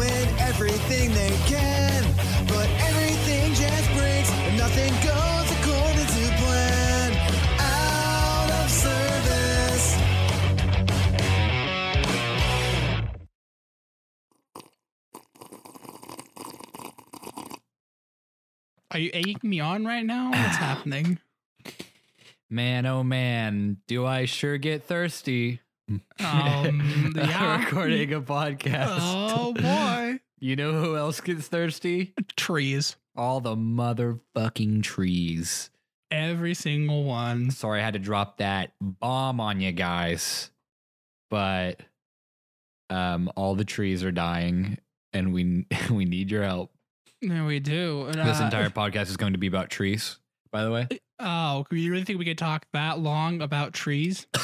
doing everything they can, but everything just breaks and nothing goes according to plan. Out of service. Are you egging me on right now? What's happening? Man, oh man, do I sure get thirsty. Um, yeah. Recording a podcast. Oh boy. You know who else gets thirsty? Trees. All the motherfucking trees. Every single one. Sorry I had to drop that bomb on you guys. But um all the trees are dying and we we need your help. Yeah, we do. And, This uh, entire podcast is going to be about trees, by the way. Oh, you really think we could talk that long about trees?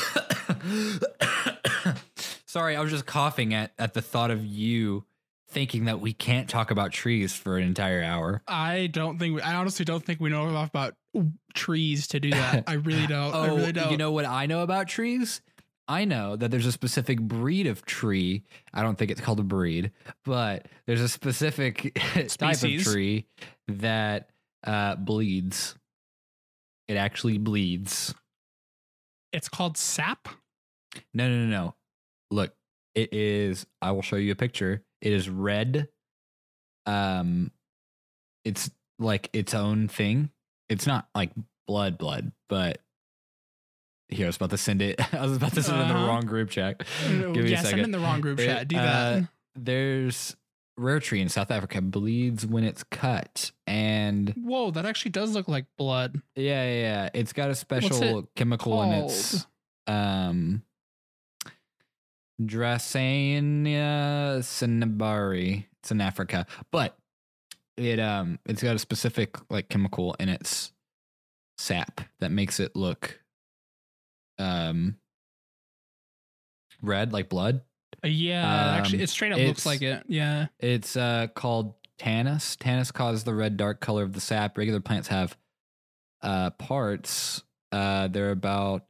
Sorry, I was just coughing at, at the thought of you thinking that we can't talk about trees for an entire hour. I don't think. We, I honestly don't think we know enough about trees to do that. I really don't. I really don't. Oh, you know what I know about trees? I know that there's a specific breed of tree. I don't think it's called a breed, but there's a specific type of tree that uh, bleeds. It actually bleeds. it's called sap. No, no, no, no. Look, it is. I will show you a picture. It is red. Um, it's like its own thing. It's not like blood, blood, but here I was about to send it. I was about to send it in the Uh-huh. wrong group chat. Give me a yeah, send second. in the wrong group It, chat. Do uh, that. There's rare tree in South Africa bleeds when it's cut, and Whoa, that actually does look like blood. yeah, yeah, yeah. It's got a special it chemical in its um Dracaena cinnabari. It's in Africa, but it um it's got a specific like chemical in its sap that makes it look um red like blood. Yeah, actually, Um, it straight up looks like it. Yeah. It's uh called tannins. Tannins causes the red dark color of the sap. Regular plants have uh parts. Uh they're about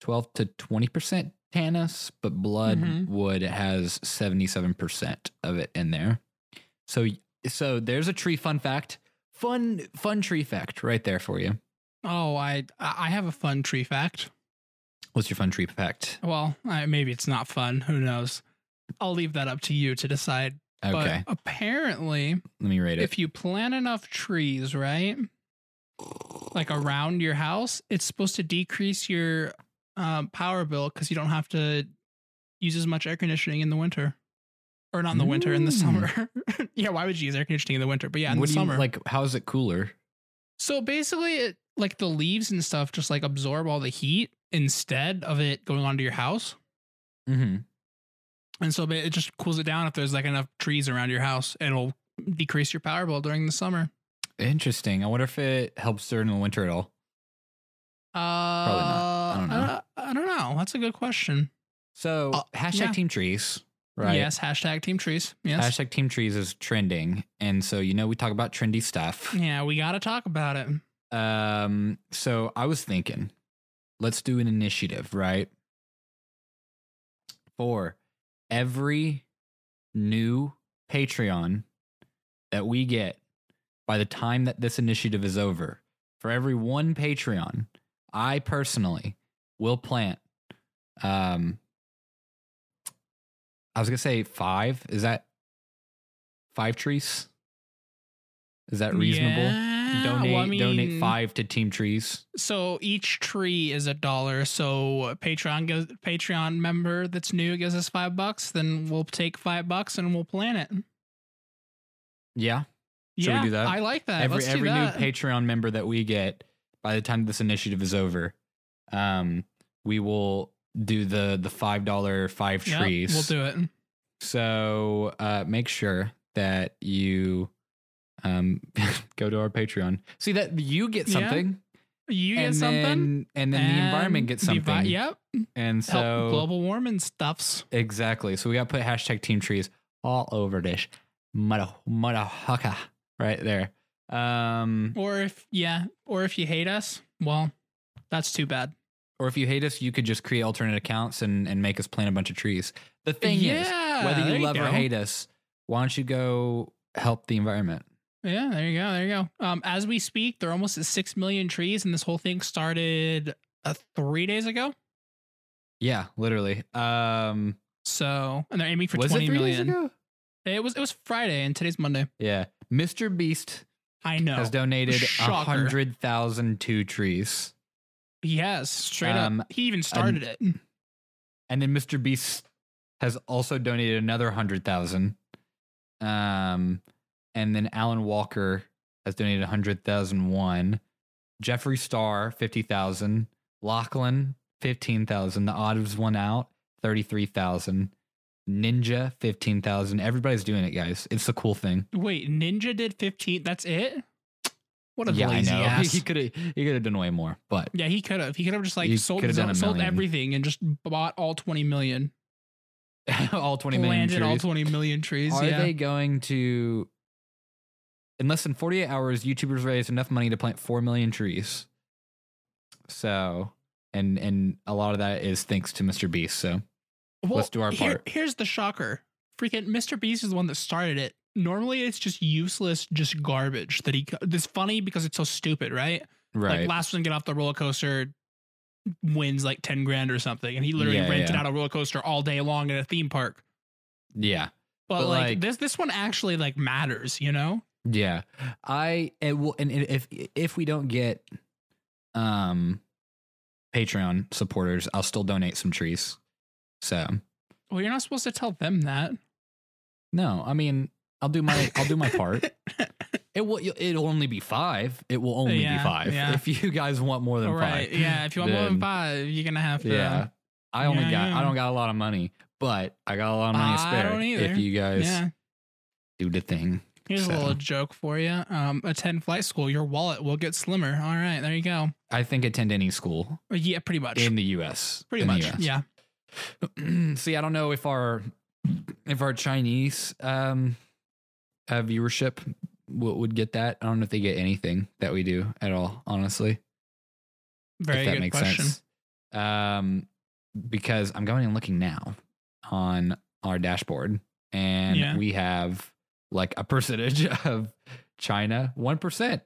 12 to 20% tannins, but blood Mhm. wood has 77% of it in there. So so there's a tree fun fact. Fun fun tree fact right there for you. Oh, I I have a fun tree fact. What's your fun tree fact? Well, I, maybe it's not fun. Who knows? I'll leave that up to you to decide. Okay, But apparently, let me rate it. if you plant enough trees, right, like around your house, it's supposed to decrease your um, power bill because you don't have to use as much air conditioning in the winter, or not in the winter, in the Mm. summer. yeah, why would you use air conditioning in the winter? But yeah, in what the do you summer. like how is it cooler? So basically, it like the leaves and stuff just like absorb all the heat instead of it going onto your house, Mhm. And so it just cools it down. If there's like enough trees around your house, it'll decrease your power bill during the summer. Interesting. I wonder if it helps during the winter at all. Uh, not. I don't know. uh, I don't know. That's a good question. So Uh, hashtag yeah. team trees, right? Yes. Hashtag Team Trees. Yes. Hashtag team trees is trending, and so you know we talk about trendy stuff. yeah, we got to talk about it. Um, so I was thinking, let's do an initiative, right? For every new Patreon that we get by the time that this initiative is over, for every one Patreon, I personally will plant um I was gonna say five. Is that five trees? Is that reasonable? Yeah, donate well, I donate five to Team Trees. So each tree is a dollar. So Patreon gives Patreon member that's new gives us five bucks. Then we'll take five bucks and we'll plan it. Yeah. Should we do that? I like that. every Let's every new. Patreon member that we get by the time this initiative is over, um, we will do the the five dollar five Yep, trees. We'll do it. So uh, make sure that you um go to our Patreon. See that you get Yeah, something. You get and something. then, and then the environment gets something. envi- yep. And Help so global warming stuffs. Exactly. So we got to put hashtag team trees all over this. Mudda mudda right there. Um, Or if yeah, or if you hate us, well, that's too bad. or if you hate us, you could just create alternate accounts and, and make us plant a bunch of trees. The thing is, whether you you love or hate us, why don't you go help the environment? Yeah, there you go. There you go. Um, as we speak, they're almost at six million trees, and this whole thing started uh, three days ago. Yeah, literally. Um, So, and they're aiming for twenty million. It was it was Friday, and today's Monday. Yeah, Mr. Beast I know. has donated a hundred thousand two trees, yes, straight Um, up. He even started it. and then Mr. Beast has also donated another hundred thousand. Um, and then Alan Walker has donated hundred thousand one. Jeffree Star fifty thousand. Lachlan fifteen thousand. The Odd 1s Out thirty three thousand. Ninja fifteen thousand. Everybody's doing it, guys. It's a cool thing. Wait, Ninja did fifteen. That's it. What a yeah, lazy ass. he could have he could have done way more, but yeah, he could have. He could have just like sold a sold everything and just bought all twenty million. all twenty million Planted all trees. twenty million trees. Are yeah. they going to? In less than forty eight hours, YouTubers raised enough money to plant four million trees. So, and and a lot of that is thanks to Mr. Beast. So Well, Let's do our here- part. here's the shocker. Freaking Mr. Beast is the one that started it. Normally, it's just useless, just garbage that he. It's funny because it's so stupid, right? right, Like last one to get off the roller coaster wins like ten grand or something, and he literally Yeah, rented yeah. out a roller coaster all day long at a theme park. yeah, But, But, like, like- this, this one actually like matters, you know? Yeah. I it will, and if if we don't get um Patreon supporters, I'll still donate some trees. So Well, you're not supposed to tell them that. no, I mean I'll do my I'll do my part. It will. It'll only be five. It will only Yeah, be five. yeah. If you guys want more than right? five, Yeah. If you want more than five, you're gonna have to. yeah. I only Yeah, got. I don't got a lot of money, but I got a lot of money to spare. If you guys do the thing, Here's So- a little joke for you. Um, attend flight school. Your wallet will get slimmer. All right, there you go. I think attend any school Uh, Yeah, pretty much. in the U.S. pretty in much. US. Yeah. See, I don't know if our if our Chinese um uh, viewership w- would get that. I don't know if they get anything that we do at all. Honestly. Very if that good makes question. sense. Um, because I'm going and looking now on our dashboard, and Yeah. we have like a percentage of China, one percent.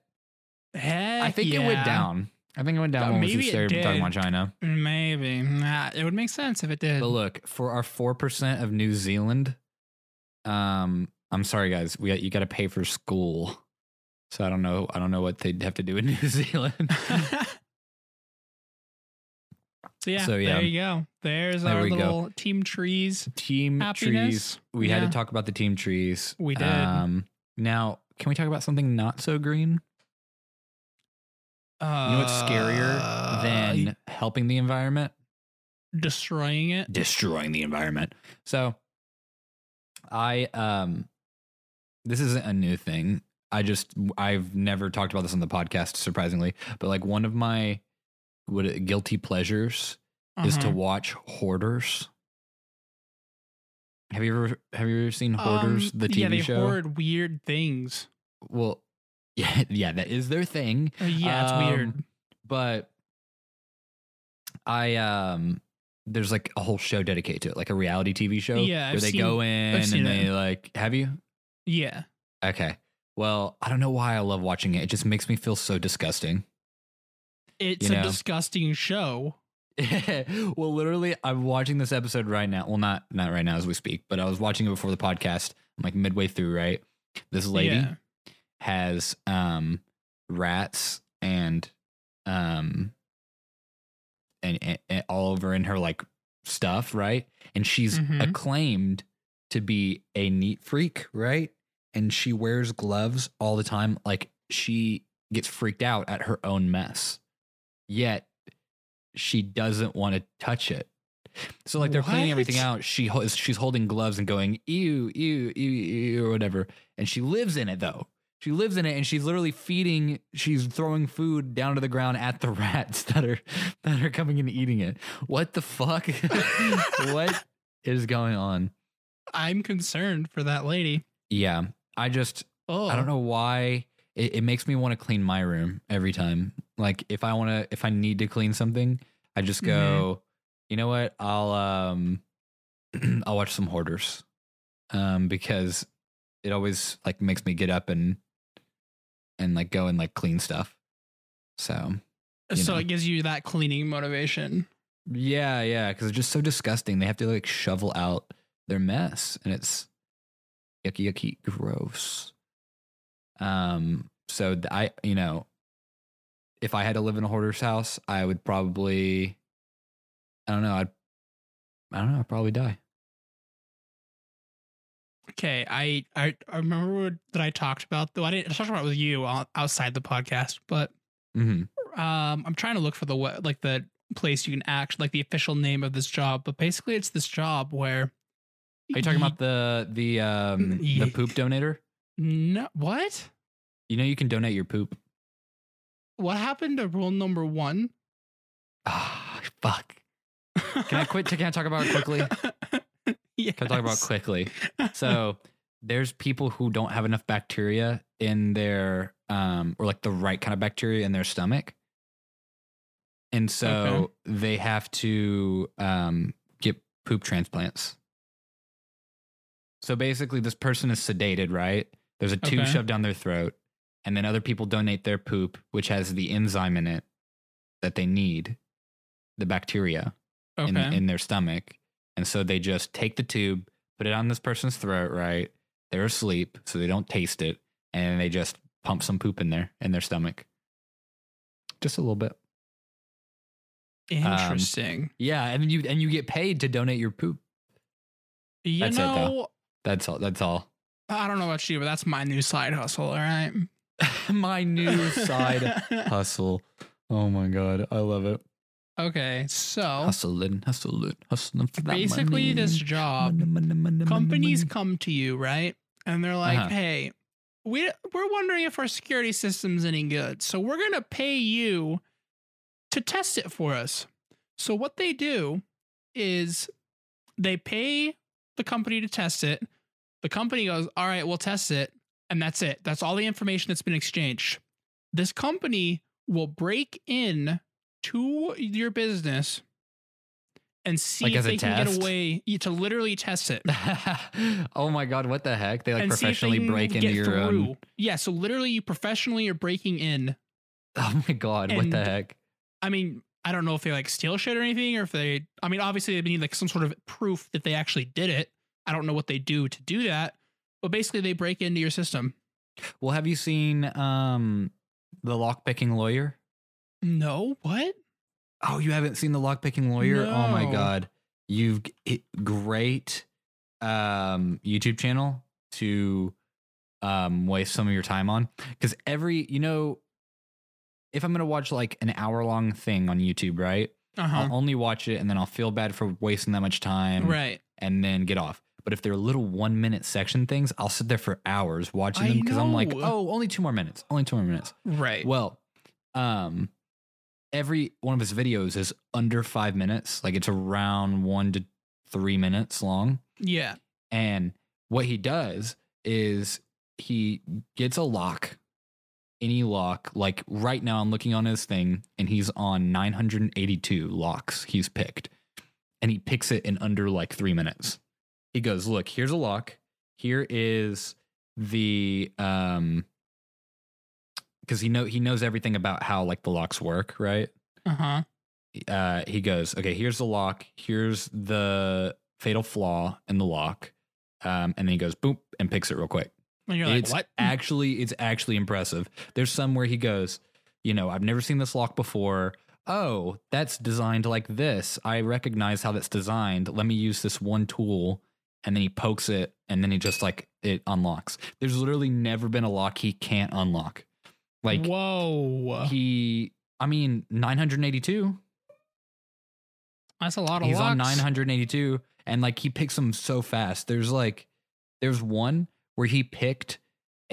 I think it went down. I think it went down we maybe it started talking about China. Maybe. Nah, it would make sense if it did. But look, for our four percent of New Zealand, um, I'm sorry guys, we got, you got to pay for school. So I don't know. I don't know what they'd have to do in New Zealand. so yeah, So, yeah. there you go. There's There our we go. little team trees. team Happiness. trees. We had to talk about the team trees. We did. Um, now, can we talk about something not so green? Uh, You know what's scarier than helping the environment? destroying it? Destroying the environment. So, I um, this isn't a new thing. I just I've never talked about this on the podcast, surprisingly. But like one of my what it- guilty pleasures is to Uh-huh. watch hoarders. Have you ever have you ever seen Hoarders, Um, the TV yeah, they show? hoard weird things. Well, yeah, yeah, that is their thing. Uh, yeah, it's Um, weird. But I um there's like a whole show dedicated to it, like a reality TV show Yeah, where I've they seen- go in and they it. like have you? Yeah. Okay. Well, I don't know why I love watching it. It just makes me feel so disgusting. It's You a know. disgusting show. well, literally, I'm watching this episode right now. Well, not not right now as we speak, but I was watching it before the podcast. I'm like midway through, right? This lady Yeah. has um rats and um and, and, and all over in her like stuff, right? And she's Mhm. acclaimed to be a neat freak, right? And she wears gloves all the time. Like she gets freaked out at her own mess. Yet she doesn't want to touch it. So like they're cleaning everything out. She ho- she's holding gloves and going ew ew ew ew or whatever, and she lives in it though. She lives in it and she's literally feeding. She's throwing food down to the ground at the rats that are that are coming and eating it. What the fuck? what is going on? I'm concerned for that lady. Yeah, I just Oh, I don't oh. know why it, it makes me want to clean my room every time. Like if I want to, if I need to clean something, I just go. You know what? I'll um, I'll watch some hoarders, um, because it always like makes me get up and and like go and like clean stuff. So so know. it gives you that cleaning motivation. yeah, yeah, because it's just so disgusting. They have to like shovel out their mess, and it's yucky, yucky, gross. Um, so I, you know, if I had to live in a hoarder's house, I would probably, I don't know, I'd, I don't know, I'd probably die. Okay, I I, I remember that I talked about though I didn't I talked about it with you outside the podcast, but hmm um I'm trying to look for the like the place you can act like the official name of this job, but basically it's this job where Are you talking about the the um the poop donator? No what You know, you can donate your poop. what happened to rule number one? Ah, fuck. Can I quit? Can I talk about it quickly? yes. Can I talk about it quickly? So there's people who don't have enough bacteria in their um or like the right kind of bacteria in their stomach. And so Okay. they have to um get poop transplants. So basically this person is sedated, right? There's a tube Okay. shoved down their throat and then other people donate their poop which has the enzyme in it that they need, the bacteria okay. in, in their stomach. And so they just take the tube, put it on this person's throat, right? They're asleep, so they don't taste it. And they just pump some poop in there in their stomach. Just a little bit. Um, Interesting. Yeah, and you and you get paid to donate your poop. you that's it, though. know, That's all. That's all. I don't know about you, but that's my new side hustle. All right. My new side hustle. Oh my god, I love it. okay, so Hustling, hustling, hustling for that basically, money. this job, Money, money, companies come to you, right? And they're like, Uh-huh. "Hey, we we're wondering if our security system's any good, so we're gonna pay you to test it for us." So what they do is they pay the company to test it. The company goes, "All right, we'll test it," and that's it. That's all the information that's been exchanged. This company will break in to your business and see Like if they can get away to literally test it. oh my god, what the heck? They like and if they professionally break into your um own. Yeah, so literally you professionally are breaking in. Oh my god, what the heck? I mean, I don't know if they like steal shit or anything, or if they. I mean, obviously they need like some sort of proof that they actually did it. I don't know what they do to do that, but basically they break into your system. Well, have you seen um the lockpicking lawyer? No, what? Oh, you haven't seen the lockpicking lawyer? Oh my god. You've it, great um YouTube channel to um waste some of your time on cuz every, you know, if I'm going to watch like an hour long thing on YouTube, right? Uh huh. I'll only watch it and then I'll feel bad for wasting that much time Right. and then get off. But if they're little one minute section things, I'll sit there for hours watching I them because I'm like, know. oh, only two more minutes. Only two more minutes. Right. Well, um, every one of his videos is under five minutes. Like it's around one to three minutes long. yeah. And what he does is he gets a lock, any lock. Like right now, I'm looking on his thing and he's on 982 locks he's picked. And he picks it in under like three minutes. He goes, Look, here's a lock. Here is the, um, because he know he knows everything about how like the locks work, right? Uh huh. uh, he goes, okay, here's the lock. Here's the fatal flaw in the lock. Um, and then he goes, boop, and picks it real quick. And you're like, it's what? actually, it's actually impressive. There's some where he goes, you know, I've never seen this lock before. Oh, that's designed like this. I recognize how that's designed. Let me use this one tool. And then he pokes it and then he just like it unlocks. There's literally never been a lock he can't unlock. Like Whoa. he, I mean, 982 That's a lot of he's on 982 and like he picks them so fast there's like there's one where he picked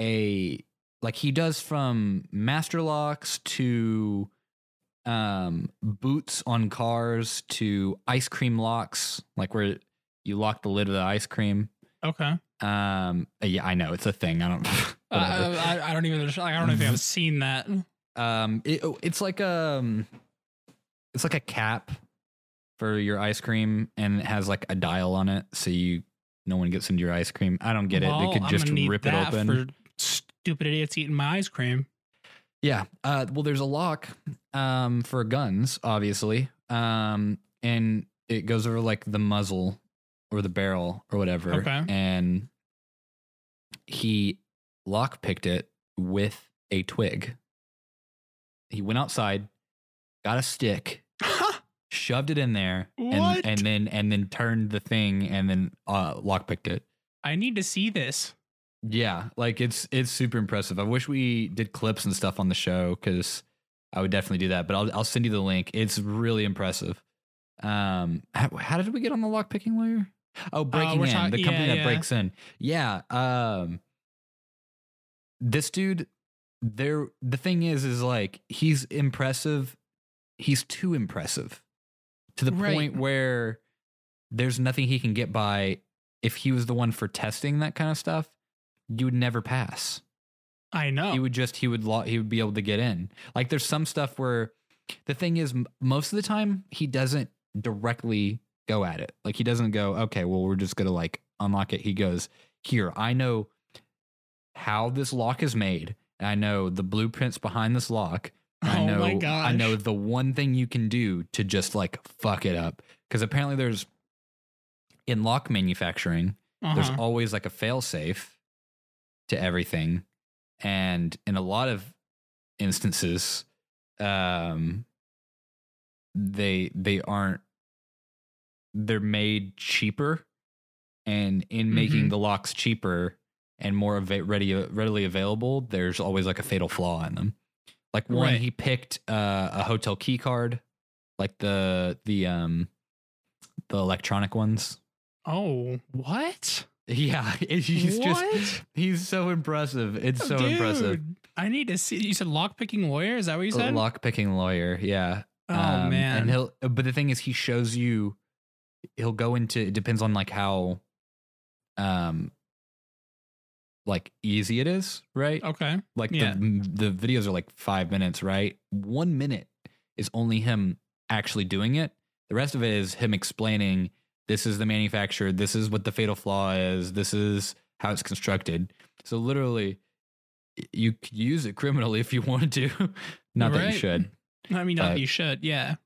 a like he does from master locks to um boots on cars to ice cream locks like where you lock the lid of the ice cream Okay. um yeah i know it's a thing i don't Uh. I, I don't even. I don't know if I've seen that. um it, it's like um it's like a cap for your ice cream and it has like a dial on it so you no one gets into your ice cream. I don't get it. Well, They could I'm just rip it open. for stupid idiots eating my ice cream. Yeah. Uh, well, there's a lock um, for guns, obviously, um, and it goes over like the muzzle or the barrel or whatever. Okay. And he lock picked it with a twig. He went outside, got a stick, shoved it in there, and and then and then turned the thing and then uh, lock picked it. I need to see this. Yeah, like it's it's super impressive. I wish we did clips and stuff on the show because I would definitely do that. But I'll I'll send you the link. It's really impressive. Um, how, how did we get on the lock picking lawyer? Oh, breaking we're in the company yeah, that yeah. breaks in. Yeah. Um, this dude, there. The thing is, is like he's impressive. He's too impressive to the Right. point where there's nothing he can get by. If he was the one for testing that kind of stuff, you would never pass I know. he would just he would lo- he would be able to get in. Like there's some stuff where the thing is most of the time he doesn't directly go at it. Like he doesn't go, okay, well we're just gonna like unlock it. He goes, here I know how this lock is made. And I know the blueprints behind this lock. I Oh know my I know the one thing you can do to just like fuck it up because apparently there's in lock manufacturing there's Uh-huh. always like a fail safe to everything and in a lot of instances um they they aren't they're made cheaper and in making Mhm. the locks cheaper and more ava- ready readily available there's always like a fatal flaw in them like one Right. he picked uh, a hotel key card like the the um the electronic ones oh, what? yeah, he's what? just he's so impressive. It's so impressive. I need to see. You said lockpicking lawyer? Is that what you said? Lock picking lawyer, yeah. oh Um, man. and he'll. But the thing is, he shows you. He'll go into. It depends on like how, um, like easy it is, right? okay. Like yeah. the the videos are like five minutes, right? One minute is only him actually doing it. The rest of it is him explaining this is the manufacturer, this is what the fatal flaw is, this is how it's constructed. So literally, you could use it criminally if you wanted to. Not that you should, I mean, not that you should. Yeah.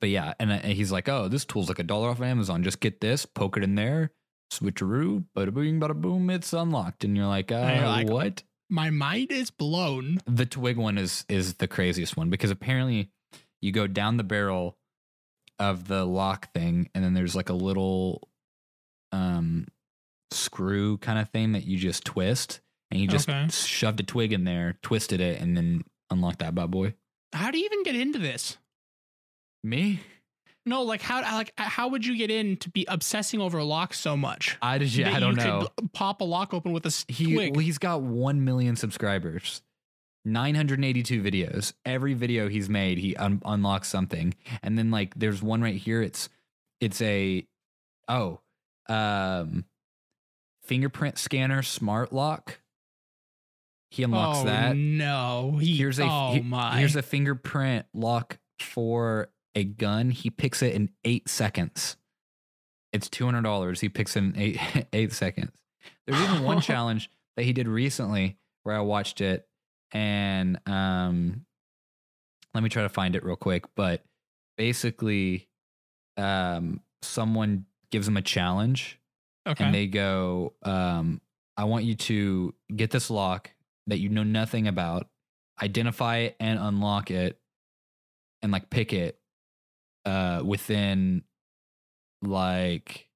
But yeah. And, uh, and he's like, "Oh, this tool's like a dollar off of Amazon. Just get this, poke it in there, switcheroo, bada boom, bada boom, it's unlocked." And you're like, uh, you're like, "What?" My mind is blown. the twig one is is the craziest one because apparently you go down the barrel of the lock thing and then there's like a little um screw kind of thing that you just twist and you just Okay. shoved a twig in there twisted it and then unlocked that bad boy How do you even get into this? Me? No, like how like how would you get in to be obsessing over a lock so much? i just yeah i don't know. pop a lock open with a he twig. well, he's got 1 million subscribers 982 videos. Every video he's made he un- unlocks something. And then like there's one right here it's it's a oh um fingerprint scanner smart lock. He unlocks oh, that. No, he, here's a oh he- my. here's a fingerprint lock for a gun he picks it in 8 seconds. It's $200 he picks it in 8 8 seconds. There's even one challenge that he did recently where I watched it and um let me try to find it real quick but basically um someone gives him a challenge okay. and they go um I want you to get this lock that you know nothing about identify it and unlock it and like pick it uh within like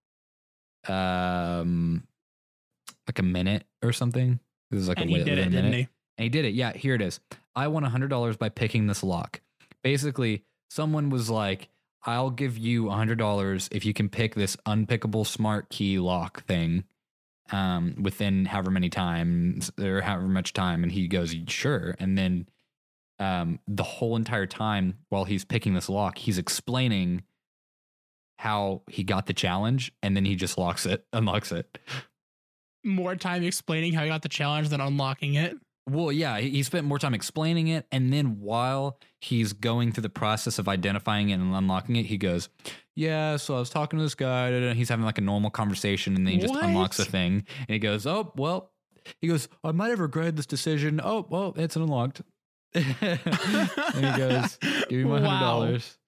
um like a minute or something this is like and a he did it, didn't he? And he did it. Yeah, here it is. I won a $100 by picking this lock. Basically, someone was like, I'll give you a $100 if you can pick this unpickable smart key lock thing um, within however many times or however much time. And he goes, Sure. And then um, the whole entire time while he's picking this lock, he's explaining how he got the challenge and then he just locks it, unlocks it. More time explaining how he got the challenge than unlocking it. Well, yeah, he spent more time explaining it, and then while he's going through the process of identifying it and unlocking it, he goes, "Yeah, so I was talking to this guy. da, da," He's having like a normal conversation, and then he just What? unlocks a thing, and he goes, "Oh, well," he goes, "I might have regretted this decision. Oh, well, it's unlocked." and he goes, "Give me my hundred Wow. dollars."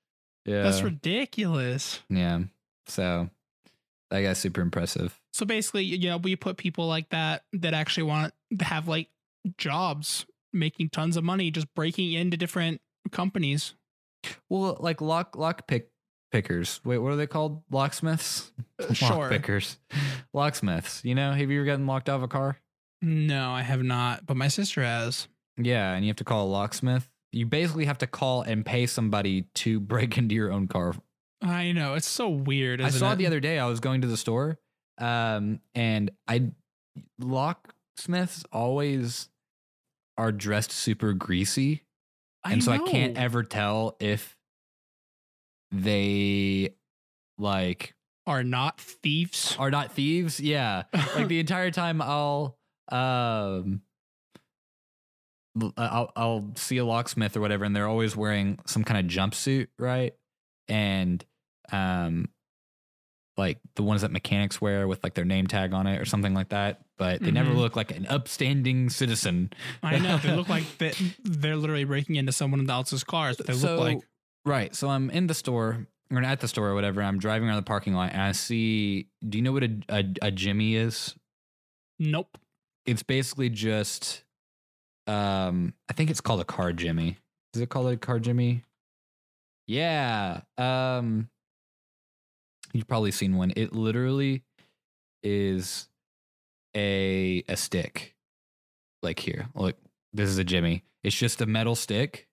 Yeah, That's ridiculous. yeah. So that guy's super impressive. So basically, you know, we put people like that that actually want to have like jobs, making tons of money, just breaking into different companies. Well, like lock lock pick pickers. Wait, what are they called? Locksmiths. Uh, Sure. Lock pickers. Locksmiths. You know, have you ever gotten locked out of a car? No, I have not, but my sister has. Yeah, and you have to call a locksmith. You basically have to call and pay somebody to break into your own car. I know it's so weird. I saw it? the other day. I was going to the store, um, and I locksmiths always are dressed super greasy, and so I can't ever tell if they like are not thieves. are not thieves. Yeah, like the entire time I'll um I'll I'll see a locksmith or whatever and they're always wearing some kind of jumpsuit, right? And um like the ones that mechanics wear with like their name tag on it or something like that, but they never Mhm. look like an upstanding citizen. I know they look like they, they're literally breaking into someone else's cars. They So- look like Right. So I'm in the store or at the store or whatever. I'm driving around the parking lot and I see do you know what a a, a Jimmy is? nope. it's basically just um I think it's called a car Jimmy. Is it called a car Jimmy? Yeah. Um you've probably seen one. It literally is a a stick. Like here. Look, this is a Jimmy. It's just a metal stick.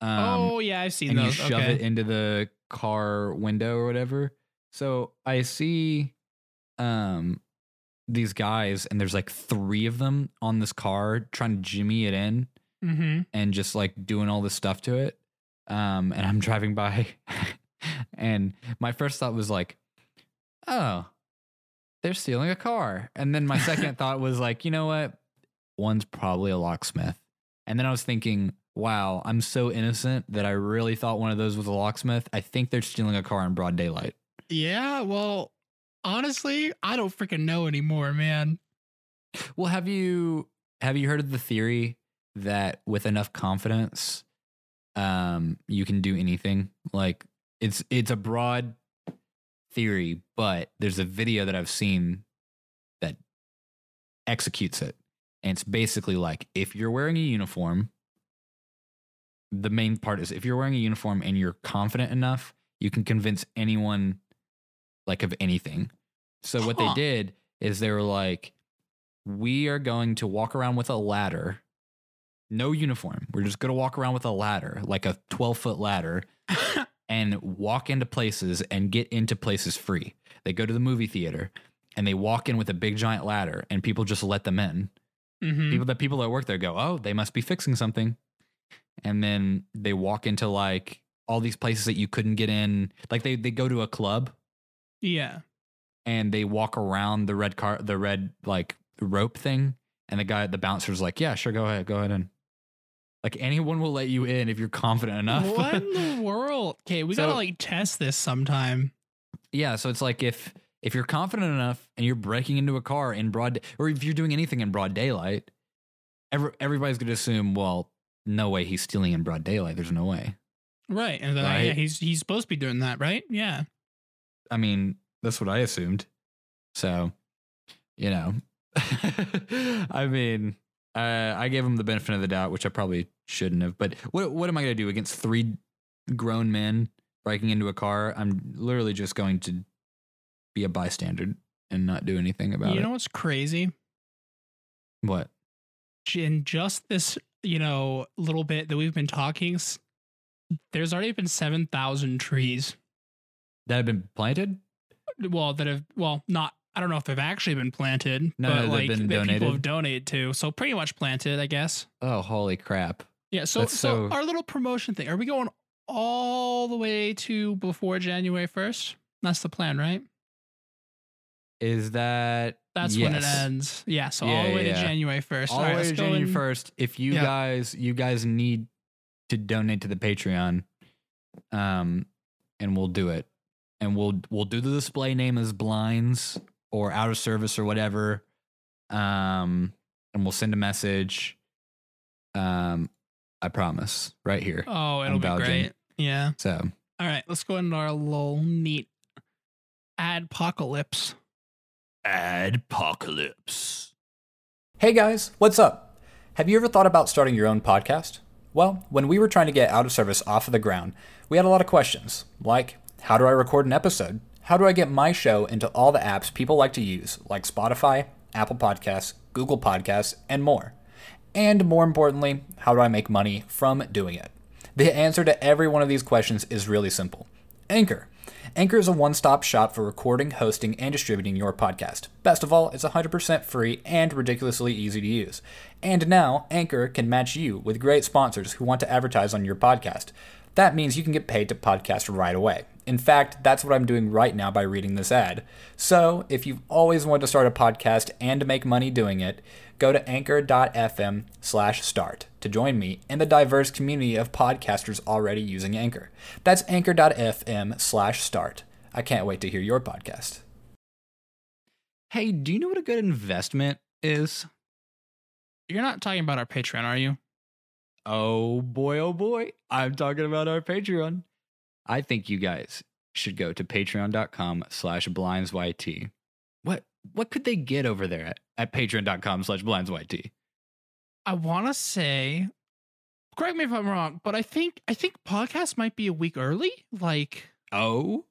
Um oh yeah, I've seen and you shove okay. it into the car window or whatever. So I see um these guys and there's like three of them on this car trying to jimmy it in mm-hmm. and just like doing all this stuff to it. Um and I'm driving by and my first thought was like, "Oh, they're stealing a car." And then my second thought was like, "You know what? One's probably a locksmith." And then I was thinking, "Wow, I'm so innocent that I really thought one of those was a locksmith. I think they're stealing a car in broad daylight." Yeah, well, honestly, I don't freaking know anymore, man. Well, have you have you heard of the theory that with enough confidence, um, you can do anything? Like it's it's a broad theory, but there's a video that I've seen that executes it. And it's basically like if you're wearing a uniform, the main part is if you're wearing a uniform and you're confident enough, you can convince anyone like of anything. So what they did is they were like, we are going to walk around with a ladder, no uniform. We're just going to walk around with a ladder, like a 12 foot ladder, and walk into places and get into places free. They go to the movie theater and they walk in with a big giant ladder, and people just let them in. Mhm. People that people that work there go, oh, they must be fixing something, and then they walk into like all these places that you couldn't get in. Like they they go to a club Yeah. and they walk around the red car, the red like rope thing, and the guy, at the bouncer's like, "Yeah, sure, go ahead, go ahead and." Like anyone will let you in if you're confident enough. What in the world? Okay, we So- gotta like test this sometime. yeah, so it's like if if you're confident enough and you're breaking into a car in broad, or if you're doing anything in broad daylight, every, everybody's to assume, well, no way he's stealing in broad daylight. There's no way. Right. And then Right. yeah, he's he's supposed to be doing that, right? Yeah. I mean, that's what I assumed. So, you know, I mean, uh, I gave him the benefit of the doubt, which I probably shouldn't have. But what what am I going to do against three grown men breaking into a car? I'm literally just going to be a bystander and not do anything about it. you it. know what's crazy? what? In just this, you know, little bit that we've been talking, there's already been seven thousand trees. That have been planted? Well, that have well, not I don't know if they've actually been planted, No, but they've like been that people donated. have donated to. So pretty much planted, I guess. Oh, holy crap. Yeah. So That's so, so- our little promotion thing. Are we going all the way to before January first? That's the plan, right? Is that That's when it ends. Yeah, so all the way yeah. to January first. All the way to January first. If you Yeah. guys, you guys need to donate to the Patreon, um, and we'll do it, and we'll we'll do the display name as blinds or out of service or whatever, um, and we'll send a message. Um, I promise, right here. Oh, it'll be great. Yeah. So All right, let's go into our little neat adpocalypse. Adpocalypse. Hey guys, what's up? Have you ever thought about starting your own podcast? Well, when we were trying to get out of service off of the ground, we had a lot of questions, like how do I record an episode? How do I get my show into all the apps people like to use, like Spotify, Apple Podcasts, Google Podcasts, and more? And more importantly, how do I make money from doing it? The answer to every one of these questions is really simple Anchor. Anchor is a one stop shop for recording, hosting, and distributing your podcast. Best of all, it's 100% free and ridiculously easy to use. And now, Anchor can match you with great sponsors who want to advertise on your podcast. That means you can get paid to podcast right away. In fact, that's what I'm doing right now by reading this ad. So, if you've always wanted to start a podcast and make money doing it, go to anchor.fm slash start to join me in the diverse community of podcasters already using Anchor. That's anchor.fm slash start. I can't wait to hear your podcast. Hey, do you know what a good investment is? You're not talking about our Patreon, are you? Oh boy, oh boy. I'm talking about our Patreon. I think you guys should go to patreon.com slash blindsyt. What what could they get over there at, at patreon.com slash blindsyt? I want to say, correct me if I'm wrong, but I think I think podcast might be a week early. Like, Oh.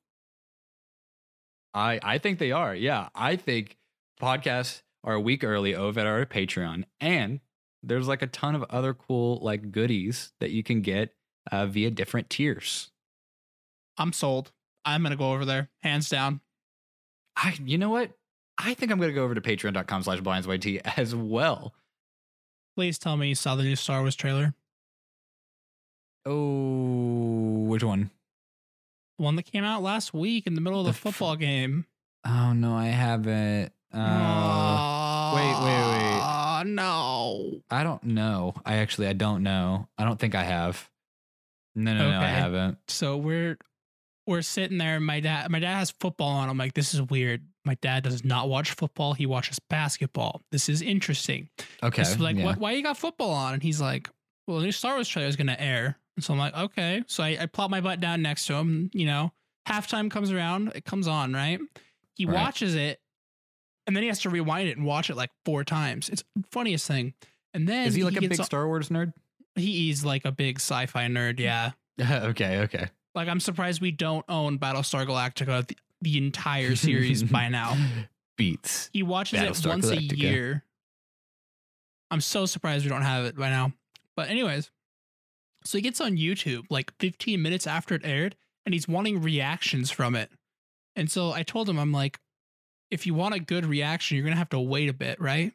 I I think they are. Yeah. I think podcasts are a week early over at our Patreon. And there's like a ton of other cool like goodies that you can get uh, via different tiers. I'm sold. I'm gonna go over there, hands down. I you know what? I think I'm gonna go over to patreon.com slash blindsyt as well. Please tell me you saw the new Star Wars trailer, Oh which one? the one that came out last week in the middle of the, The f- football game. Oh no, I haven't. Uh, wait, wait, wait. No. I don't know. I actually I don't know. I don't think I have. No, no, no, I haven't. So we're we're sitting there. My dad, my dad has football on. I'm like, this is weird. My dad does not watch football. He watches basketball. This is interesting. Okay. So like, yeah. what, why you got football on? And he's like, well, the new Star Wars trailer is gonna air. And so I'm like, okay. So I, I plop my butt down next to him. You know, halftime comes around, it comes on, right? He Right. watches it, and then he has to rewind it and watch it like four times. It's the funniest thing. And then Is he like a big on- Star Wars nerd? He He's like a big sci-fi nerd. Mm. Yeah. okay, okay. Like I'm surprised we don't own Battlestar Galactica the, the entire series by now. Beats. He watches it once a year. I'm so surprised we don't have it by now. But anyways, so he gets on YouTube like 15 minutes after it aired and he's wanting reactions from it. And so I told him I'm like if you want a good reaction, you're going to have to wait a bit, right?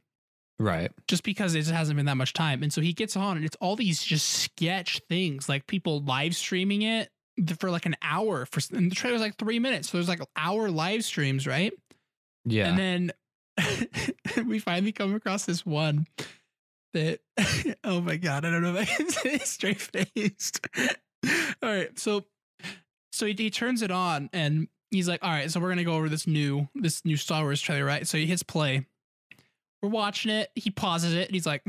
Right. just because it just hasn't been that much time. And so he gets on and it's all these just sketch things, like people live streaming it for like an hour for and the trailer's like three minutes. So there's like hour live streams, right? Yeah. And then we finally come across this one that oh my god, I don't know if I can say it straight faced. all right, so so he, he turns it on and he's like, all right, so we're gonna go over this new this new Star Wars trailer, right? So he hits play. We're watching it. He pauses it and he's like,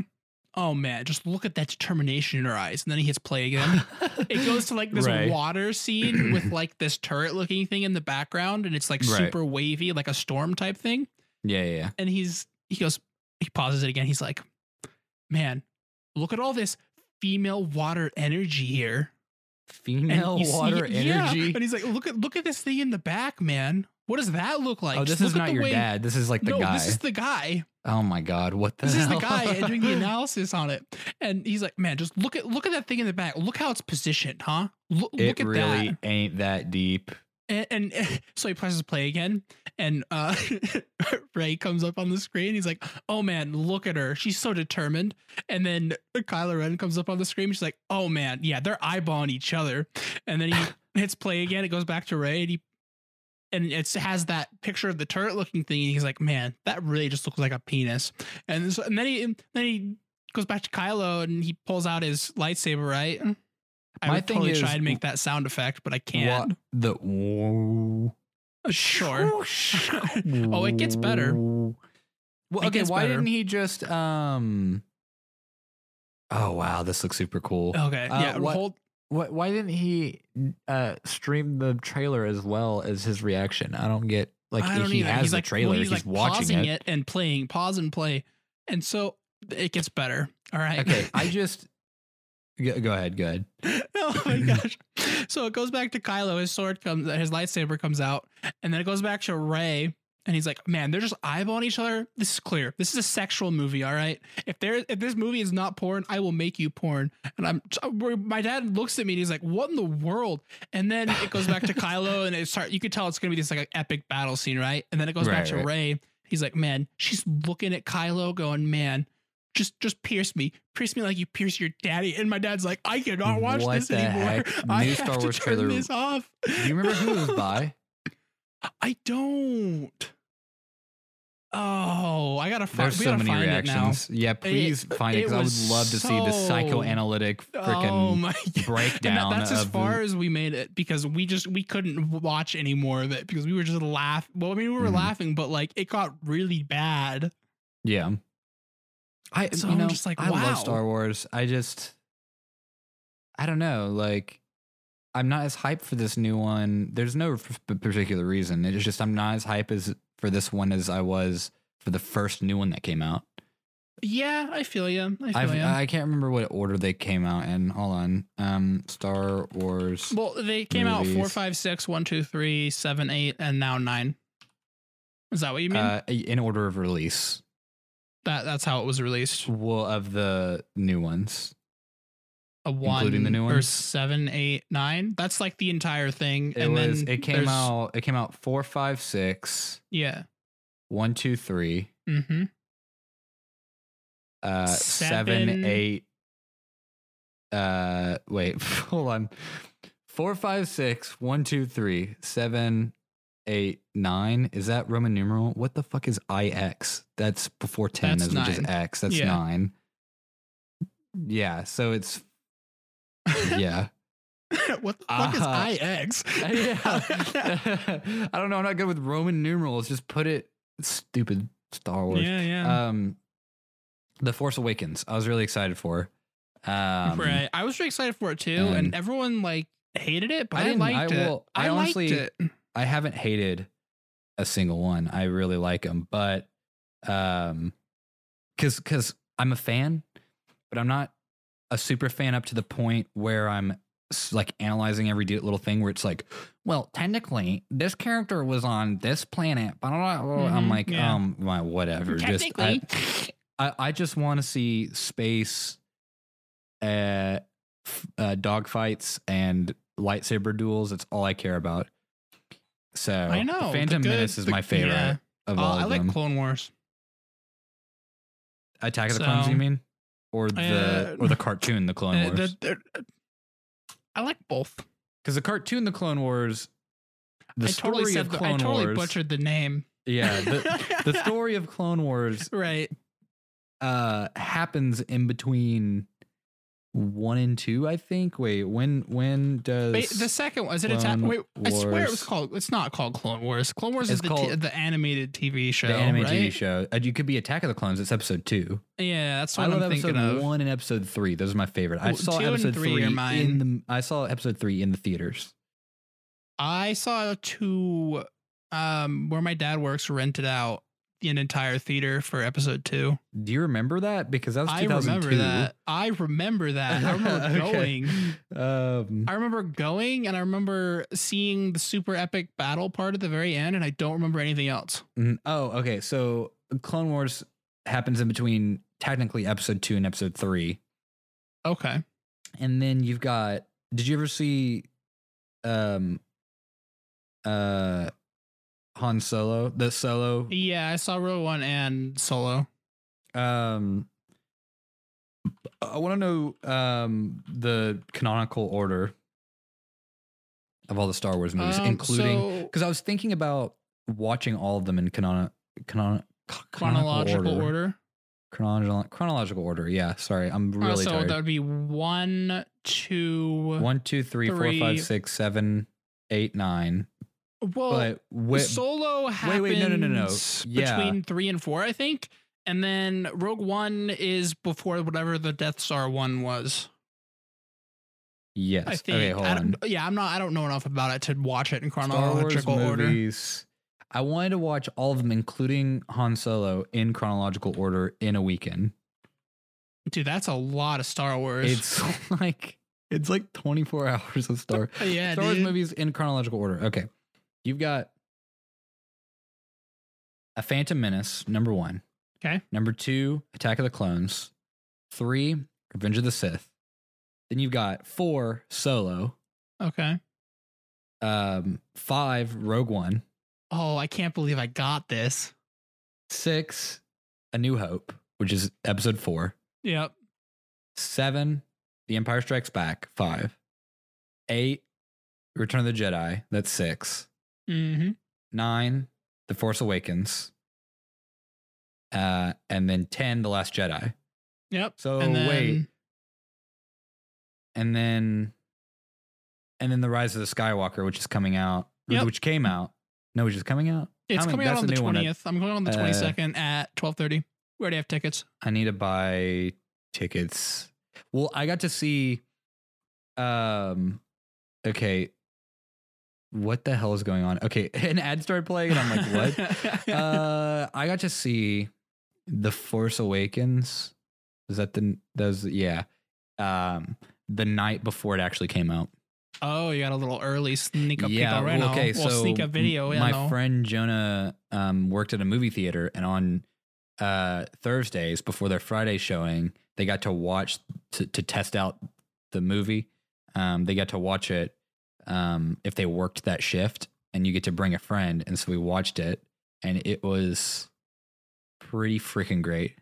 oh man, just look at that determination in her eyes. And then he hits play again. it goes to like this Right. water scene with like this turret looking thing in the background and it's like Right. super wavy, like a storm type thing yeah, yeah, yeah. and he's he goes he pauses it again he's like man look at all this female water energy here And Female see- water yeah, energy. and he's like look at look at this thing in the back man. What does that look like? Oh, this Just is not the your way- dad. This is like the no guy. this is the guy. Oh my god, what the this is the guy doing the analysis on it. And he's like man just look at look at that thing in the back. Look how it's positioned huh? Look, it look at really that ain't that deep. And, and so he presses play again, and uh, Rey comes up on the screen. He's like, "Oh man, look at her! She's so determined." And then Kylo Ren comes up on the screen. She's like, "Oh man, yeah, they're eyeballing each other." And then he hits play again. It goes back to Rey, and he and it has that picture of the turret looking thing. And he's like, man, that really just looks like a penis. And, so, and then he then he goes back to Kylo and he pulls out his lightsaber. Right. I My would thing totally is- try and make that sound effect, but I can't. What the whoa. Sure. oh, it gets better. Well, It okay, why better. didn't he just um Oh wow, this looks super cool. Okay. Uh, yeah. what- Hold. Why, why didn't he uh stream the trailer as well as his reaction? I don't get like I if don't he either. has he's the like, trailer, well, he's, he's, like watching it. it. and playing, pause and play, and so it gets better. All right. Okay, I just go, go ahead, go ahead. oh my gosh. So it goes back to Kylo. His sword comes, his lightsaber comes out, and then it goes back to Rey. And he's like, "Man, they're just eyeballing each other. This is clear. This is a sexual movie. All right. If there, if this movie is not porn, I will make you porn." And I'm, my dad looks at me and he's like, "What in the world?" And then it goes back to Kylo, and it start. You could tell it's gonna be this like epic battle scene, right? And then it goes back to right. Rey. He's like, "Man, she's looking at Kylo, going, man." Just, just pierce me, pierce me like you pierce your daddy. And my dad's like, I cannot watch What this anymore. heck? I New have Star to Wars turn trailer- this off. Do you remember who it was by? I don't. Oh, I gotta find. There's so many reactions. Yeah, please find it it because I would love to see the psychoanalytic freaking oh my God. That- breakdown. that's as of the- far as we made it because we just we couldn't watch any more of it because we were just laugh. Well, I mean, we were Mhm. laughing, but like it got really bad. Yeah. I So you I'm know just like, I wow. love Star Wars. I just I don't know, like I'm not as hyped for this new one. There's no particular reason. It's just I'm not as hyped as for this one as I was for the first new one that came out. Yeah, I feel you. I feel you. I can't remember what order they came out in. Hold on. Um Star Wars. well, they came out four, movies. five, six, one, two, three, seven, eight, and now nine. Is that what you mean? uh, in order of release. That that's how it was released. Well, of the new ones. a one Including the new or ones? seven, eight, nine. That's like the entire thing. It and was then it came out it came out four, five, six, Yeah. one, two, three. Mm-hmm. uh Seven. seven eight uh wait hold on four five six one two three seven eight nine is that roman numeral what the fuck is ix that's before 10 That's which is x that's Yeah. nine yeah so it's yeah what the fuck Uh, is IX? yeah i don't know i'm not good with roman numerals just put it stupid star wars yeah, yeah. um the force awakens i was really excited for um right. I was really excited for it too, and, and- everyone like hated it, but I I, didn't- I liked it. I I, honestly- liked it. I haven't hated a single one. I really like them but um because because i'm a fan but i'm not a super fan up to the point where i'm like analyzing every little thing where it's like well technically this character was on this planet blah, blah, blah, blah." i'm like yeah. um well, whatever just I, Technically, I, I just want to see space uh, uh dog fights and lightsaber duels. That's all i care about so I know. phantom good- menace is the- my favorite yeah. of Oh, all I of like them Clone Wars. attack of the clones so- you mean or the Uh, or the cartoon the clone Uh, wars the- the- I like both. because the cartoon the clone wars the I totally story said of the- clone I totally wars butchered the name. yeah the, the story of clone wars Right. uh happens in between one and two i think wait when when does Wait, the second one is it attack? Wait, I swear it was called. It's not called Clone Wars. Clone Wars is It's the t- called- the animated TV show. the anime TV show. Uh, you could be Attack of the Clones. It's episode two. Yeah, that's I what love I'm episode thinking of. one and episode three. Those are my favorite. I Well, saw episode three three, mine. in the. I saw episode three in the theaters. I saw two um where my dad works rented out an entire theater for episode two. Do you remember that? Because that was I 2002. remember that. I remember that. I remember Okay. going. Um, I remember going and I remember seeing the super epic battle part at the very end, and I don't remember anything else. mm, oh, okay. So Clone Wars happens in between technically episode two and episode three, Okay. and then you've got. Did you ever see, um, uh, Han Solo, the Solo Yeah, I saw Rogue One and Solo. Um, I want to know um the canonical order. of all the Star Wars movies, Um, including so- because I was thinking about watching all of them in canon, canon, chronological order. Chronological, chronological order. Yeah, sorry, I'm Uh, really so tired. that would be one, two. One, two, three, four, three- five, six, seven, eight, nine. Well, but wi- Solo happens wait, no, no, no, no. Yeah. between three and four, I think, and then Rogue One is before whatever the Death Star one was. yes. I think. okay, hold I on. yeah, I'm not. I don't know enough about it to watch it in chronological order. I wanted to watch all of them, including Han Solo, in chronological order in a weekend. Dude, that's a lot of Star Wars. It's like it's like 24 hours of Star yeah, Star Wars movies in chronological order. Okay. You've got A Phantom Menace, number one. Okay. Number two, Attack of the Clones. Three, Revenge of the Sith. Then you've got four, Solo. Okay. Um, five, Rogue One. Oh, I can't believe I got this. Six, A New Hope, which is episode four. Yep. Seven, The Empire Strikes Back. Five. Eight, Return of the Jedi. That's six. Mm-hmm. nine, The Force Awakens, uh, and then ten, The Last Jedi. Yep. So and then, wait, and then, and then The Rise of the Skywalker, which is coming out, Yep. which came out. No, which is coming out. It's How many- coming out that's on the new one. twentieth. I'm going on the Uh, twenty second at twelve thirty. We already have tickets. I need to buy tickets. Well, I got to see. Um, okay. What the hell is going on? Okay, an ad started playing, and I'm like, what? uh, I got to see the Force Awakens. Is that the those? Yeah, um, the night before it actually came out. oh, you got a little early sneak up yeah, already. well, okay. well, so sneak up video. My friend Jonah um worked at a movie theater, and on uh Thursdays before their Friday showing, they got to watch to, to test out the movie. Um, they got to watch it um if they worked that shift, and you get to bring a friend, and so we watched it, and it was pretty freaking great.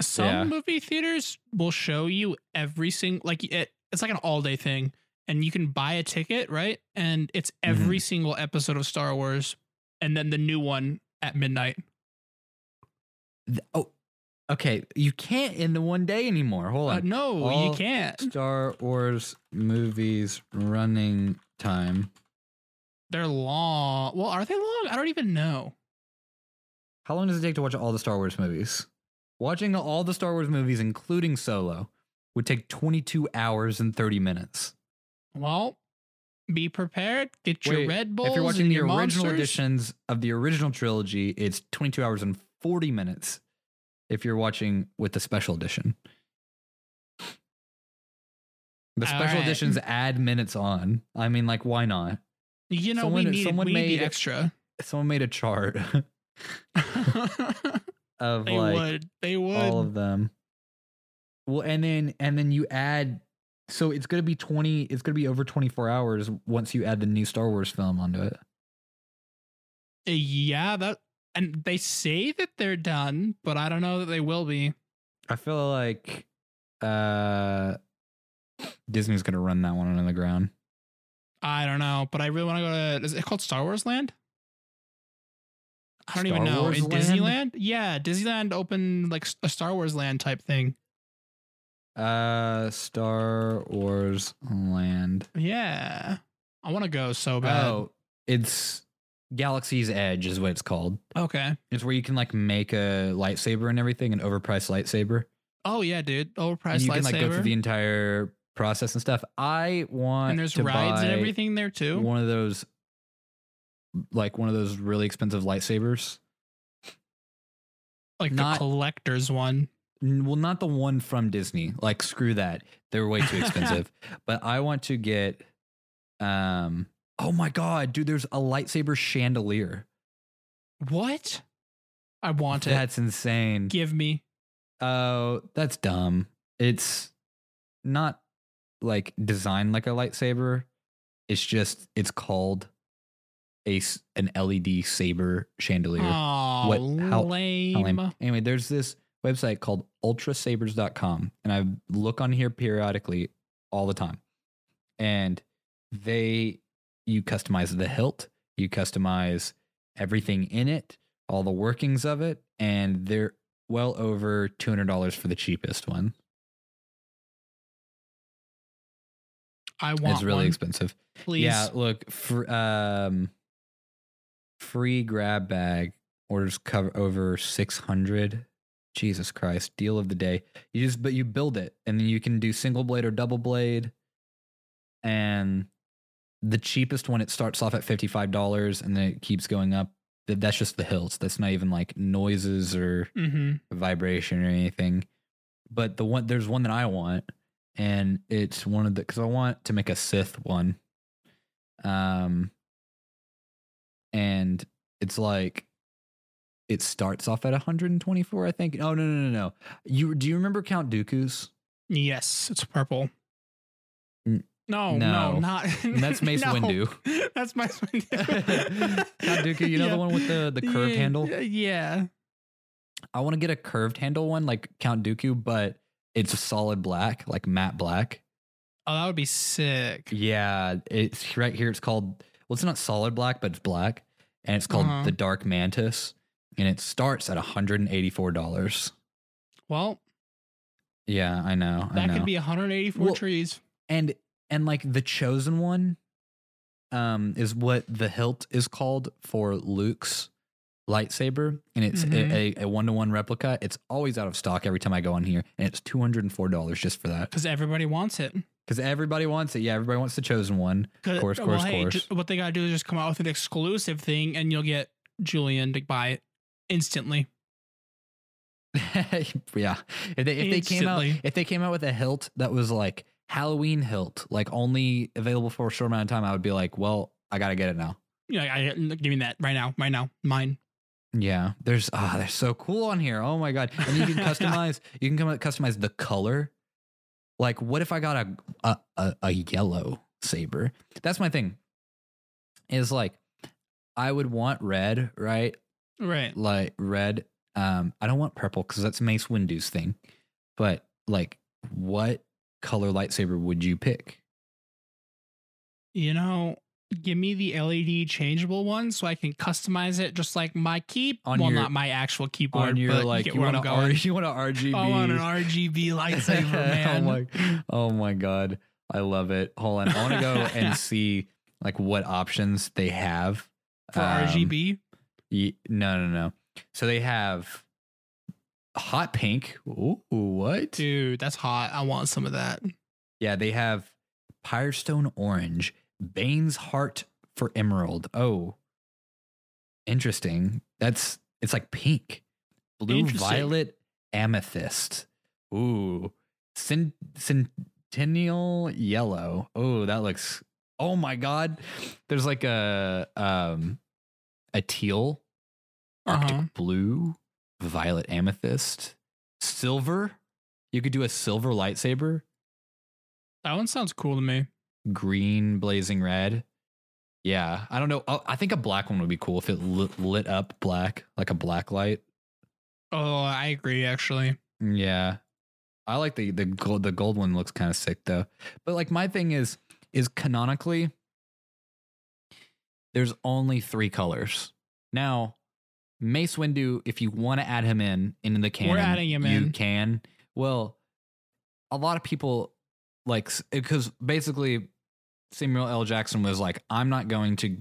Some yeah. movie theaters will show you every single like it, it's like an all day thing, and you can buy a ticket, right? And it's Mm-hmm. every single episode of Star Wars, and then the new one at midnight. Th- Oh, okay. You can't in the one day anymore. Hold Uh, on. no, All you can't. Star Wars movies running time. They're long. Well, are they long? I don't even know. How long does it take to watch all the Star Wars movies? Watching all the Star Wars movies, including Solo, would take 22 hours and 30 minutes. Well, be prepared. Get your Wait, Red Bulls. if you're watching the original monsters. editions of the original trilogy, it's 22 hours and 40 minutes. If you're watching with the special edition, the special right. editions add minutes on. I mean, like, why not? you know, someone- we need someone we made- extra. Someone made a chart of they like would. They would. all of them. Well, and then and then you add, so it's gonna be twenty. It's gonna be over twenty four hours once you add the new Star Wars film onto it. Uh, Yeah, that and they say that they're done, but I don't know that they will be. I feel like uh Disney's gonna run that one on the ground. I don't know, but I really want to go to. Is it called Star Wars Land? I don't even know. Wars In Land? Disneyland? Yeah, Disneyland opened like a Star Wars Land type thing. Uh, Star Wars Land. Yeah, I want to go so bad. Oh, it's Galaxy's Edge is what it's called. Okay. It's where you can like make a lightsaber and everything, an overpriced lightsaber. Oh yeah, dude. Overpriced and you lightsaber. can like go through the entire process and stuff. I want and there's to rides and everything there too. One of those, like one of those really expensive lightsabers. like not- the collector's one. Well, not the one from Disney. Like screw that, they're way too expensive. but I want to get, um. Oh my god, dude! There's a lightsaber chandelier. What? I want it. That's insane. Give me. Oh, that's dumb. It's not like designed like a lightsaber. It's just it's called a an LED saber chandelier. Oh, What- how- lame. How lame. Anyway, there's this website called ultrasabers.com and I look on here periodically all the time. And they you customize the hilt, you customize everything in it, all the workings of it, and they're well over two hundred dollars for the cheapest one. I want It's really one, expensive. please. Yeah, look, for, um, free grab bag orders cover over six hundred. Jesus Christ, deal of the day. You just but you build it, and then you can do single blade or double blade. And the cheapest one, it starts off at fifty five dollars, and then it keeps going up. That's just the hilts. That's not even like noises or hmm vibration or anything. But the one there's one that I want, and it's one of the because I want to make a Sith one. Um, and it's like it starts off at 124, I think. Oh no no no no! You do you remember Count Dooku's? Yes, it's purple. N- No, no. no, not. That's Mace no. Windu. That's Mace Windu. Count Dooku, you know Yeah. the one with the the curved Yeah, handle. Yeah. I want to get a curved handle one like Count Dooku, but it's a solid black, like matte black. Oh, that would be sick. Yeah, it's right here. It's called well, it's not solid black, but it's black, and it's called Uh-huh. the Dark Mantis, and it starts at one hundred and eighty four dollars. Well, Yeah, I know. I that know. could be 184 Well, trees. and and like the chosen one, um, is what the hilt is called for Luke's lightsaber, and it's Mhm. a a one to one replica. It's always out of stock every time I go on here, and it's two hundred and four dollars just for that Because everybody wants it. because everybody wants it. Yeah, everybody wants the chosen one. 'Cause- Course, well, course, hey, course. what they gotta do is just come out with an exclusive thing, and you'll get Julian to buy it instantly. yeah. If they if they came out if they came out with a hilt that was like Halloween hilt, like only available for a short amount of time, I would be like, well, I gotta get it now. Yeah, I, give me that right now, right now, mine. Yeah. There's ah, they're so cool on here. Oh my god. And you can customize you can come customize the color. Like, what if I got a a, a, a yellow saber? That's my thing. Is like I would want red, right? Right. like red. Um, I don't want purple because that's Mace Windu's thing. But like, what color lightsaber would you pick? You know, give me the LED changeable one so I can customize it just like my key. On well, your- not my actual keyboard, On your but like, you, you want I'm a. R, you want a RGB? I want an RGB lightsaber, man. oh my, oh my god, I love it. Hold on, I want to go and see like what options they have For Um, RGB. Ye- no, no, no. So they have hot pink. Ooh, what? Dude, that's hot. I want some of that. Yeah, they have Firestone Orange, Bane's Heart for Emerald. Oh, interesting. That's it's like pink, blue, violet, amethyst. Ooh, Cent- Centennial Yellow. Oh, that looks. Oh my God, there's like a um a teal, Arctic Uh-huh. blue, violet amethyst, silver. You could do a silver lightsaber That one sounds cool to me. Green blazing red. Yeah, I don't know. Oh, I think a black one would be cool if it lit, lit up black, like a black light. Oh, I agree, actually. Mm, yeah, I like the the gold. The gold one looks kind of sick though. But like my thing is is canonically, there's only three colors now. Mace Windu, if you want to add him in into the canon, adding him you in. can. Well, a lot of people like because basically Samuel L. Jackson was like, I'm not going to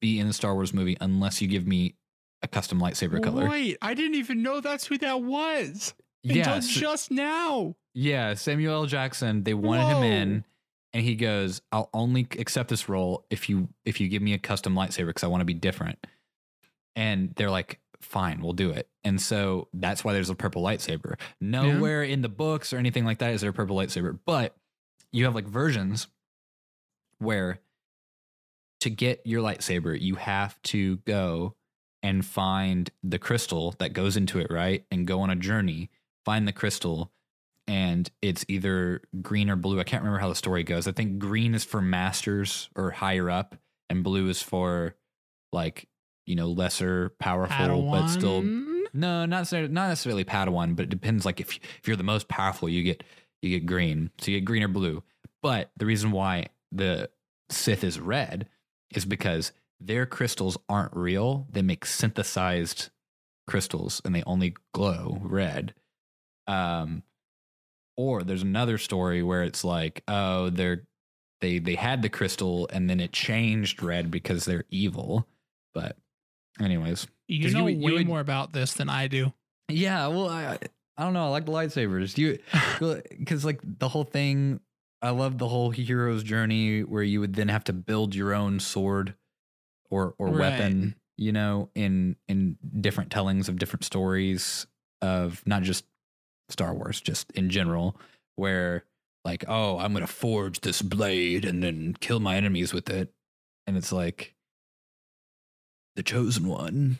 be in the Star Wars movie unless you give me a custom lightsaber color. Wait, I didn't even know that's who that was until Yeah, s- just now. yeah, Samuel L. Jackson. They wanted him in, and he goes, "I'll only accept this role if you if you give me a custom lightsaber because I want to be different." And they're like, "Fine, we'll do it." And so that's why there's a purple lightsaber. Nowhere in the books or anything like that is there a purple lightsaber, but you have like versions where to get your lightsaber, you have to go and find the crystal that goes into it, right? And go on a journey, find the crystal, and it's either green or blue. I can't remember how the story goes. I think green is for masters or higher up, and blue is for like, you know, lesser powerful, but still no, not necessarily, not necessarily Padawan, but it depends. Like if if you're the most powerful, you get you get green, so you get green or blue. But the reason why the Sith is red is because their crystals aren't real. They make synthesized crystals and they only glow red. Um, or there's another story where it's like, oh, they're they they had the crystal and then it changed red because they're evil. But anyways, you know you way would- more about this than I do. yeah, well, I I don't know. I like the lightsabers. Do you because like the whole thing? I love the whole hero's journey where you would then have to build your own sword or or Right. weapon. You know, in in different tellings of different stories of not just Star Wars, just in general, where like, oh, I'm gonna forge this blade and then kill my enemies with it, and it's like the chosen one.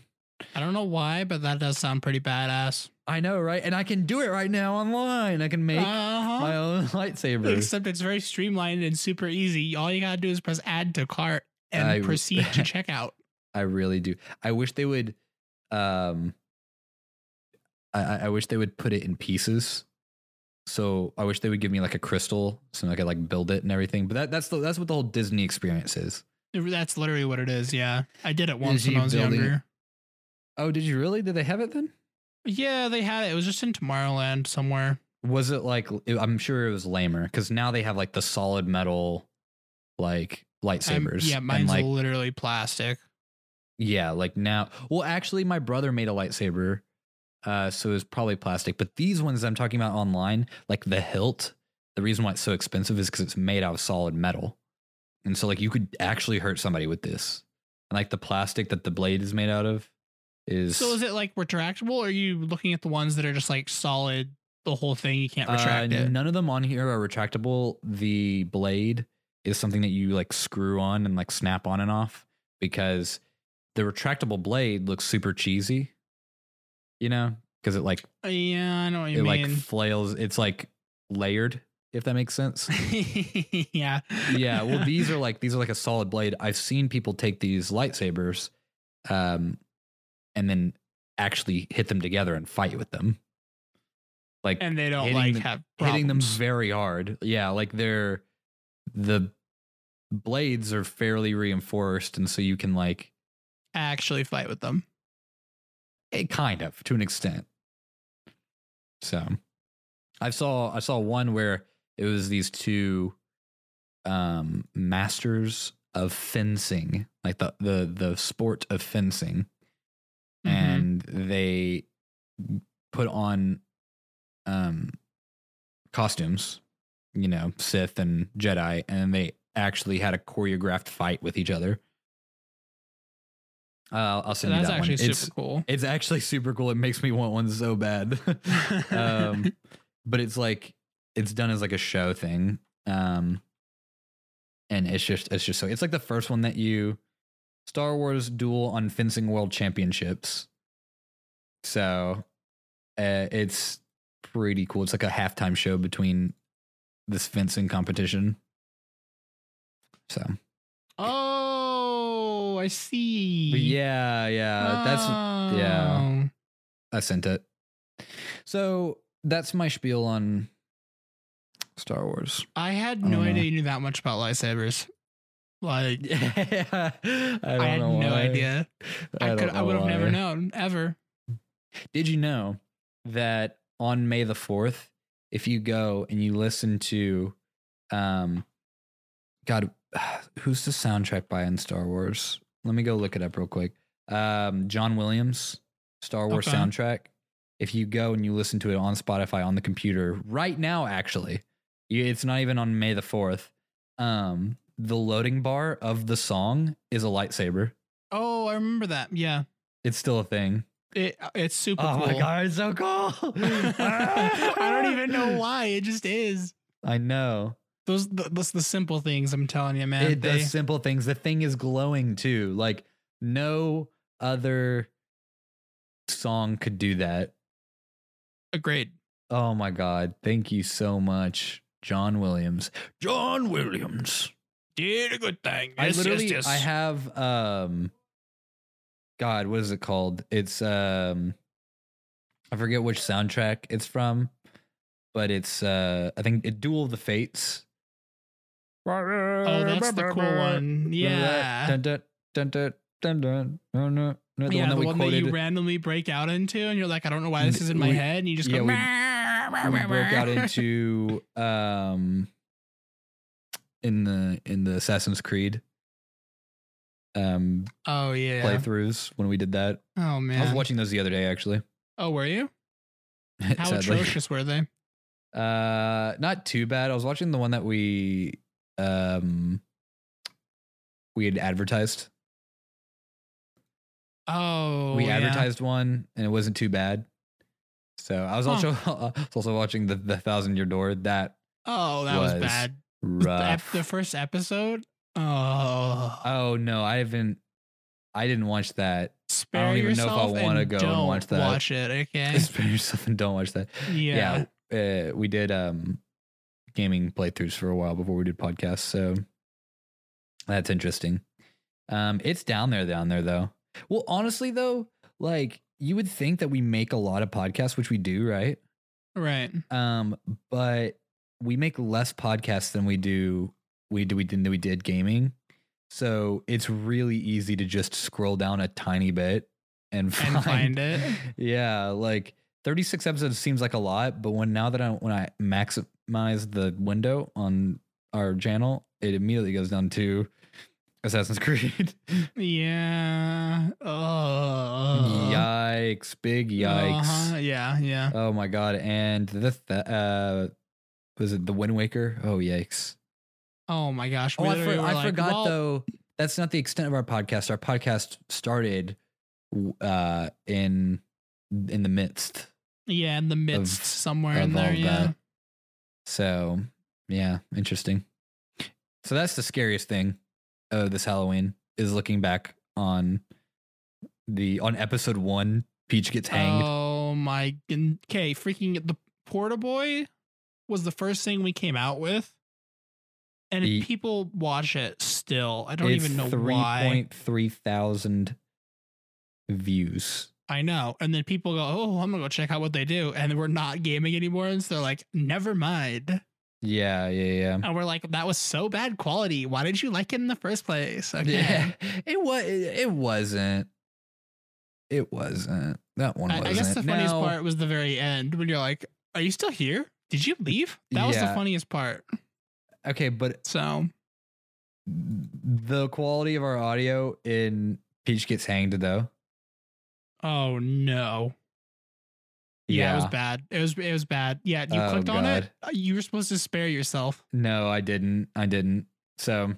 I don't know why, but that does sound pretty badass. I know, right? And I can do it right now online. I can make Uh-huh. my own lightsaber. Except it's very streamlined and super easy. All you gotta do is press add to cart and I- proceed to checkout. I really do. I wish they would. Um, I, I wish they would put it in pieces. So I wish they would give me like a crystal so I could like build it and everything. But that, that's the, that's what the whole Disney experience is. That's literally what it is. Yeah, I did it once when I was building- younger. Oh, did you really? Did they have it then? Yeah, they had it. It was just in Tomorrowland somewhere. Was it like? I'm sure it was lamer because now they have like the solid metal, like I'm- lightsabers. yeah, and, mine's like literally plastic. Yeah, like now. Well, actually, my brother made a lightsaber, uh, so it was probably plastic. But these ones I'm talking about online, like the hilt, the reason why it's so expensive is because it's made out of solid metal, and so like you could actually hurt somebody with this. And like the plastic that the blade is made out of is. So is it like retractable, or are you looking at the ones that are just like solid, the whole thing? You can't uh, retract it. none of them on here are retractable. The blade is something that you like screw on and like snap on and off because the retractable blade looks super cheesy. You know, because it like Uh, Yeah, I know what you it like flails. It's like layered, if that makes sense. yeah. yeah. Well, these are like these are like a solid blade. I've seen people take these lightsabers, um, and then actually hit them together and fight with them. Like and they don't like them- have hitting them very hard. Yeah, like they're the blades are fairly reinforced, and so you can like actually fight with them. it kind of to an extent. So I saw I saw one where it was these two um masters of fencing, like the the the sport of fencing, Mhm. and they put on um costumes, you know, Sith and Jedi, and they actually had a choreographed fight with each other. Uh, I'll So send you that actually one. It's, cool. it's actually super cool. It makes me want one so bad. um, but it's like it's done as like a show thing. Um, and it's just it's just so it's like the first one that you Star Wars duel on fencing world championships. So uh, it's pretty cool. It's like a halftime show between this fencing competition. So oh, I see. yeah, yeah, that's yeah. Oh. I sent it. So that's my spiel on Star Wars. I had no don't idea you knew that much about lightsabers. Like, I, don't I, had no why. idea. I, don't could. I would have never known ever. Did you know that on May the 4th, if you go and you listen to, um, God, who's the soundtrack by in Star Wars? Let me go look it up real quick. Um, John Williams, Star Wars Okay. soundtrack. If you go and you listen to it on Spotify on the computer right now, actually, it's not even on May the 4th. Um, the loading bar of the song is a lightsaber. Oh, I remember that. Yeah, It's still a thing. it, uh, it's super oh cool. my god, it's so cool. I don't even know why. It just is. I know. Those the, those the simple things. I'm telling you, man. it they, does simple things. The thing is glowing too. Like no other song could do that. agreed. Oh my god. Thank you so much, John Williams. John Williams. Did a good thing. I Yes, yes, literally yes. I have um God, what is it called? It's um I forget which soundtrack it's from, but it's uh I think it Duel of the Fates. Oh, that's the cool one. Yeah. Dun, dun, dun, dun, dun, dun, dun, dun. The yeah, one that the one that you randomly break out into, and you're like, I don't know why this is in my We- head, and you just yeah, go. we- we broke out into um in the in the Assassin's Creed um Oh yeah. playthroughs when we did that. Oh man. I was watching those the other day actually. Oh, were you? How atrocious were they? Uh not too bad. I was watching the one that we um we had advertised. Oh, we yeah. advertised one and it wasn't too bad. So I was Huh. also I was also watching the the Thousand Year Door. That Oh, that was, was bad. The, rough. the first episode. Oh, Oh no, I haven't. I didn't watch that. spare even know if I wanna and go and don't watch that. Watch it, okay? Spare yourself and don't watch that. Yeah. Yeah, uh, we did um gaming playthroughs for a while before we did podcasts, so that's interesting. Um, it's down there, down there though. Well, honestly though, like you would think that we make a lot of podcasts, which we do, right? Right. Um, but we make less podcasts than we do we do we did than we did gaming. So it's really easy to just scroll down a tiny bit and find, And find it. Yeah, like 36 episodes seems like a lot, but when now that I when I maximize the window on our channel, it immediately goes down to Assassin's Creed. Yeah. Oh. Yikes, big yikes. Uh-huh. Yeah. Yeah. Oh my god! And the th- uh, was it the Wind Waker? Oh yikes! Oh my gosh. Oh, I, for- I like, forgot well, though. That's not the extent of our podcast. Our podcast started uh in in the midst. Yeah, in the midst, somewhere in of there. Yeah. that. So yeah, interesting. So that's the scariest thing of this Halloween is looking back on the on episode one. Peach gets hanged. Oh my. Okay, freaking the Porta Boy was the first thing we came out with, and The- people watch it still. I don't even know three why. point three thousand views. I know, and then people go, "Oh, I'm gonna go check out what they do," and we're not gaming anymore, and so they're like, "Never mind." Yeah, yeah, yeah. And we're like, "That was so bad quality. Why did you like it in the first place?" Okay. Yeah, it was. It wasn't. It wasn't. That one I. I guess the funniest Now- part was the very end when you're like, "Are you still here? Did you leave?" That was the funniest part. Okay, but So the quality of our audio in Peach Gets Hanged, though. Oh no. Yeah, it was bad. It was it was bad. Yeah, you Oh, clicked on it. God. uh, You were supposed to spare yourself. No, I didn't. I didn't. So.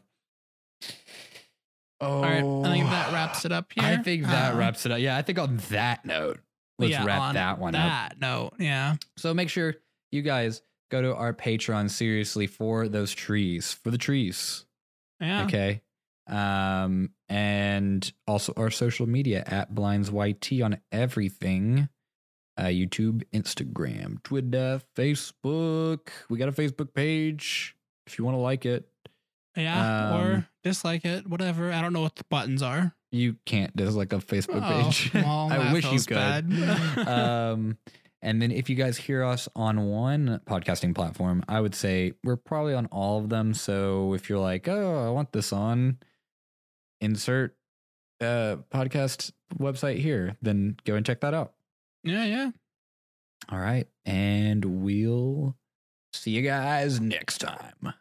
Oh, right, I think that wraps it up here. I think that Uh, wraps it up. Yeah, I think on that note, let's yeah, wrap that one up. That note, yeah. So make sure you guys go to our Patreon seriously for those trees, for the trees. Yeah. Okay. Um, and also our social media at BlindsYT on everything. Uh, YouTube, Instagram, Twitter, Facebook. We got a Facebook page if you want to like it. Yeah. Um, or dislike it, whatever. I don't know what the buttons are. You can't dislike a Facebook Oh, page. well, I wish you could. um, and then if you guys hear us on one podcasting platform, I would say we're probably on all of them. So if you're like, oh, I want this on, insert uh podcast website here, then go and check that out. Yeah, yeah. All right. And we'll see you guys next time.